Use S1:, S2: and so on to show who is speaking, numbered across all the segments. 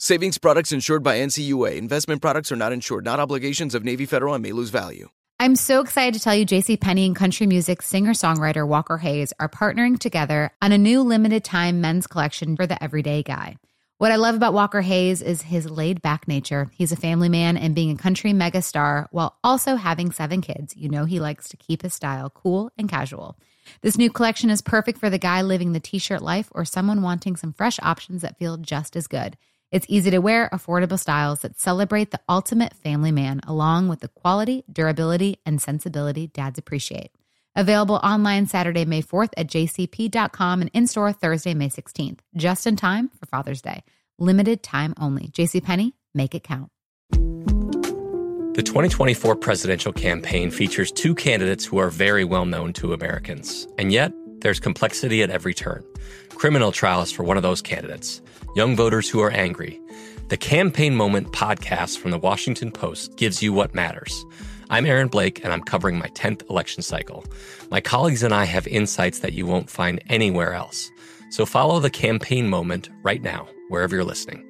S1: Savings products insured by NCUA. Investment products are not insured, not obligations of Navy Federal and may lose value.
S2: I'm so excited to tell you JC Penney and country music singer-songwriter Walker Hayes are partnering together on a new limited time men's collection for the everyday guy. What I love about Walker Hayes is his laid back nature. He's a family man and being a country megastar while also having seven kids. You know, he likes to keep his style cool and casual. This new collection is perfect for the guy living the t shirt life or someone wanting some fresh options that feel just as good. It's easy to wear, affordable styles that celebrate the ultimate family man, along with the quality, durability, and sensibility dads appreciate. Available online Saturday, May 4th at jcp.com and in store Thursday, May 16th, just in time for Father's Day. Limited time only. JCPenney, make it count.
S3: The 2024 presidential campaign features two candidates who are very well known to Americans. And yet, there's complexity at every turn. Criminal trials for one of those candidates young voters who are angry. The Campaign Moment podcast from the Washington Post gives you what matters. I'm Aaron Blake, and I'm covering my 10th election cycle. My colleagues and I have insights that you won't find anywhere else. So follow the Campaign Moment right now, wherever you're listening.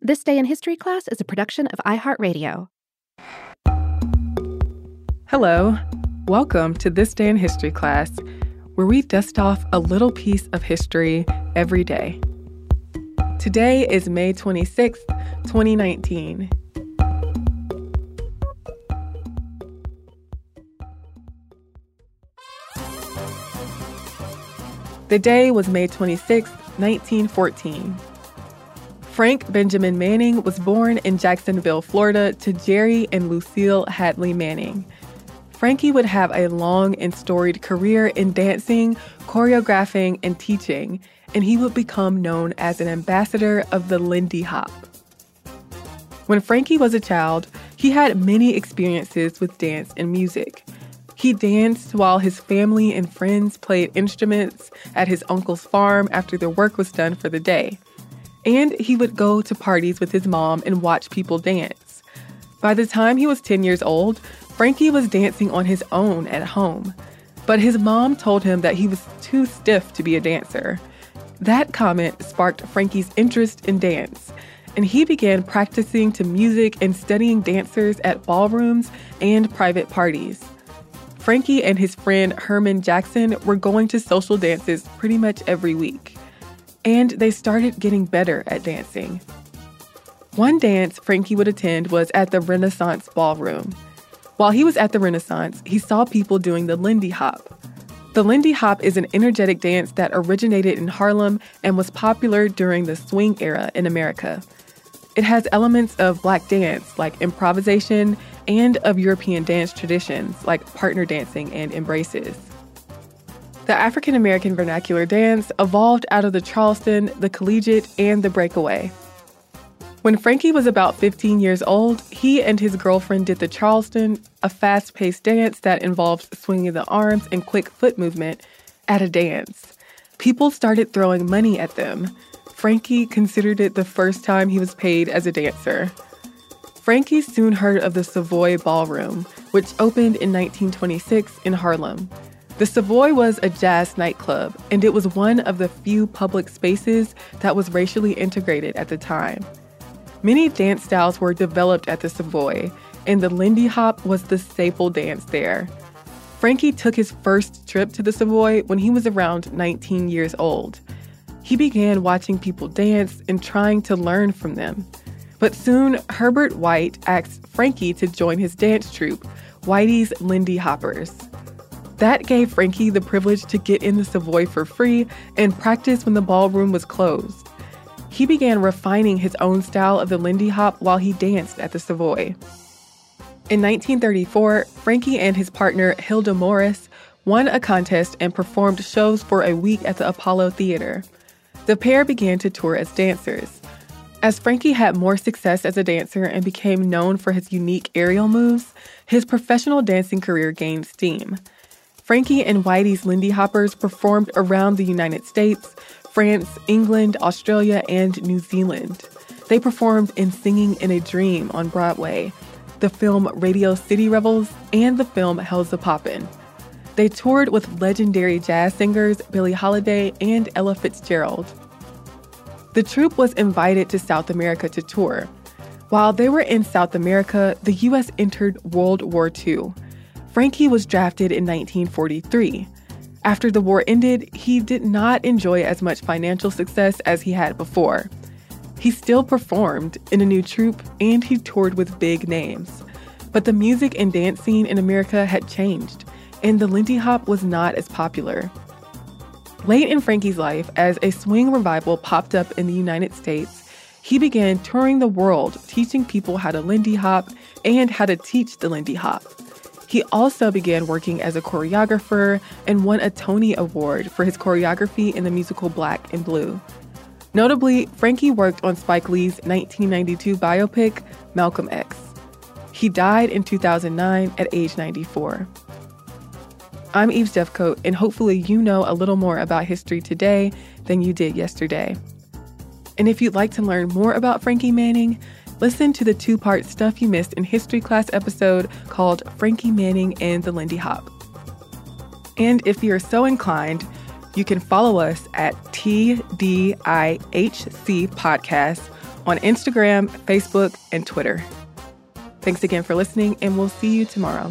S4: This Day in History class is a production of iHeartRadio.
S5: Hello. Welcome to This Day in History class where we dust off a little piece of history every day. Today is May 26th, 2019. The day was May 26, 1914. Frank Benjamin Manning was born in Jacksonville, Florida, to Jerry and Lucille Hadley Manning. Frankie would have a long and storied career in dancing, choreographing, and teaching, and he would become known as an ambassador of the Lindy Hop. When Frankie was a child, he had many experiences with dance and music. He danced while his family and friends played instruments at his uncle's farm after their work was done for the day. And he would go to parties with his mom and watch people dance. By the time he was 10 years old, Frankie was dancing on his own at home, but his mom told him that he was too stiff to be a dancer. That comment sparked Frankie's interest in dance, and he began practicing to music and studying dancers at ballrooms and private parties. Frankie and his friend Herman Jackson were going to social dances pretty much every week, and they started getting better at dancing. One dance Frankie would attend was at the Renaissance Ballroom. While he was at the Renaissance, he saw people doing the Lindy Hop. The Lindy Hop is an energetic dance that originated in Harlem and was popular during the swing era in America. It has elements of black dance, like improvisation, and of European dance traditions, like partner dancing and embraces. The African American vernacular dance evolved out of the Charleston, the collegiate, and the breakaway. When Frankie was about 15 years old, he and his girlfriend did the Charleston, a fast paced dance that involved swinging the arms and quick foot movement at a dance. People started throwing money at them. Frankie considered it the first time he was paid as a dancer. Frankie soon heard of the Savoy Ballroom, which opened in 1926 in Harlem. The Savoy was a jazz nightclub, and it was one of the few public spaces that was racially integrated at the time. Many dance styles were developed at the Savoy, and the Lindy Hop was the staple dance there. Frankie took his first trip to the Savoy when he was around 19 years old. he began watching people dance and trying to learn from them. But soon, Herbert White asked Frankie to join his dance troupe, Whitey's Lindy Hoppers. That gave Frankie the privilege to get in the Savoy for free and practice when the ballroom was closed. He began refining his own style of the Lindy Hop while he danced at the Savoy. In 1934, Frankie and his partner Hilda Morris won a contest and performed shows for a week at the Apollo Theater. The pair began to tour as dancers. As Frankie had more success as a dancer and became known for his unique aerial moves, his professional dancing career gained steam. Frankie and Whitey's Lindy Hoppers performed around the United States, France, England, Australia, and New Zealand. They performed in Singing in a Dream on Broadway, the film Radio City Revels, and the film Hellzapoppin'. They toured with legendary jazz singers Billie Holiday and Ella Fitzgerald. The troupe was invited to South America to tour. While they were in South America, the U.S. entered World War II. Frankie was drafted in 1943. After the war ended, he did not enjoy as much financial success as he had before. He still performed in a new troupe and he toured with big names. But the music and dance scene in America had changed, and the Lindy Hop was not as popular. Late in Frankie's life, as a swing revival popped up in the United States, he began touring the world teaching people how to Lindy Hop and how to teach the Lindy Hop. He also began working as a choreographer and won a Tony Award for his choreography in the musical Black and Blue. Notably, Frankie worked on Spike Lee's 1992 biopic, Malcolm X. He died in 2009 at age 94. I'm Eves Jeffcoat, and hopefully, you know a little more about history today than you did yesterday. And if you'd like to learn more about Frankie Manning, listen to the two part Stuff You Missed in History class episode called Frankie Manning and the Lindy Hop. And if you're so inclined, you can follow us at TDIHC Podcast on Instagram, Facebook, and Twitter. Thanks again for listening, and we'll see you tomorrow.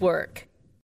S6: work.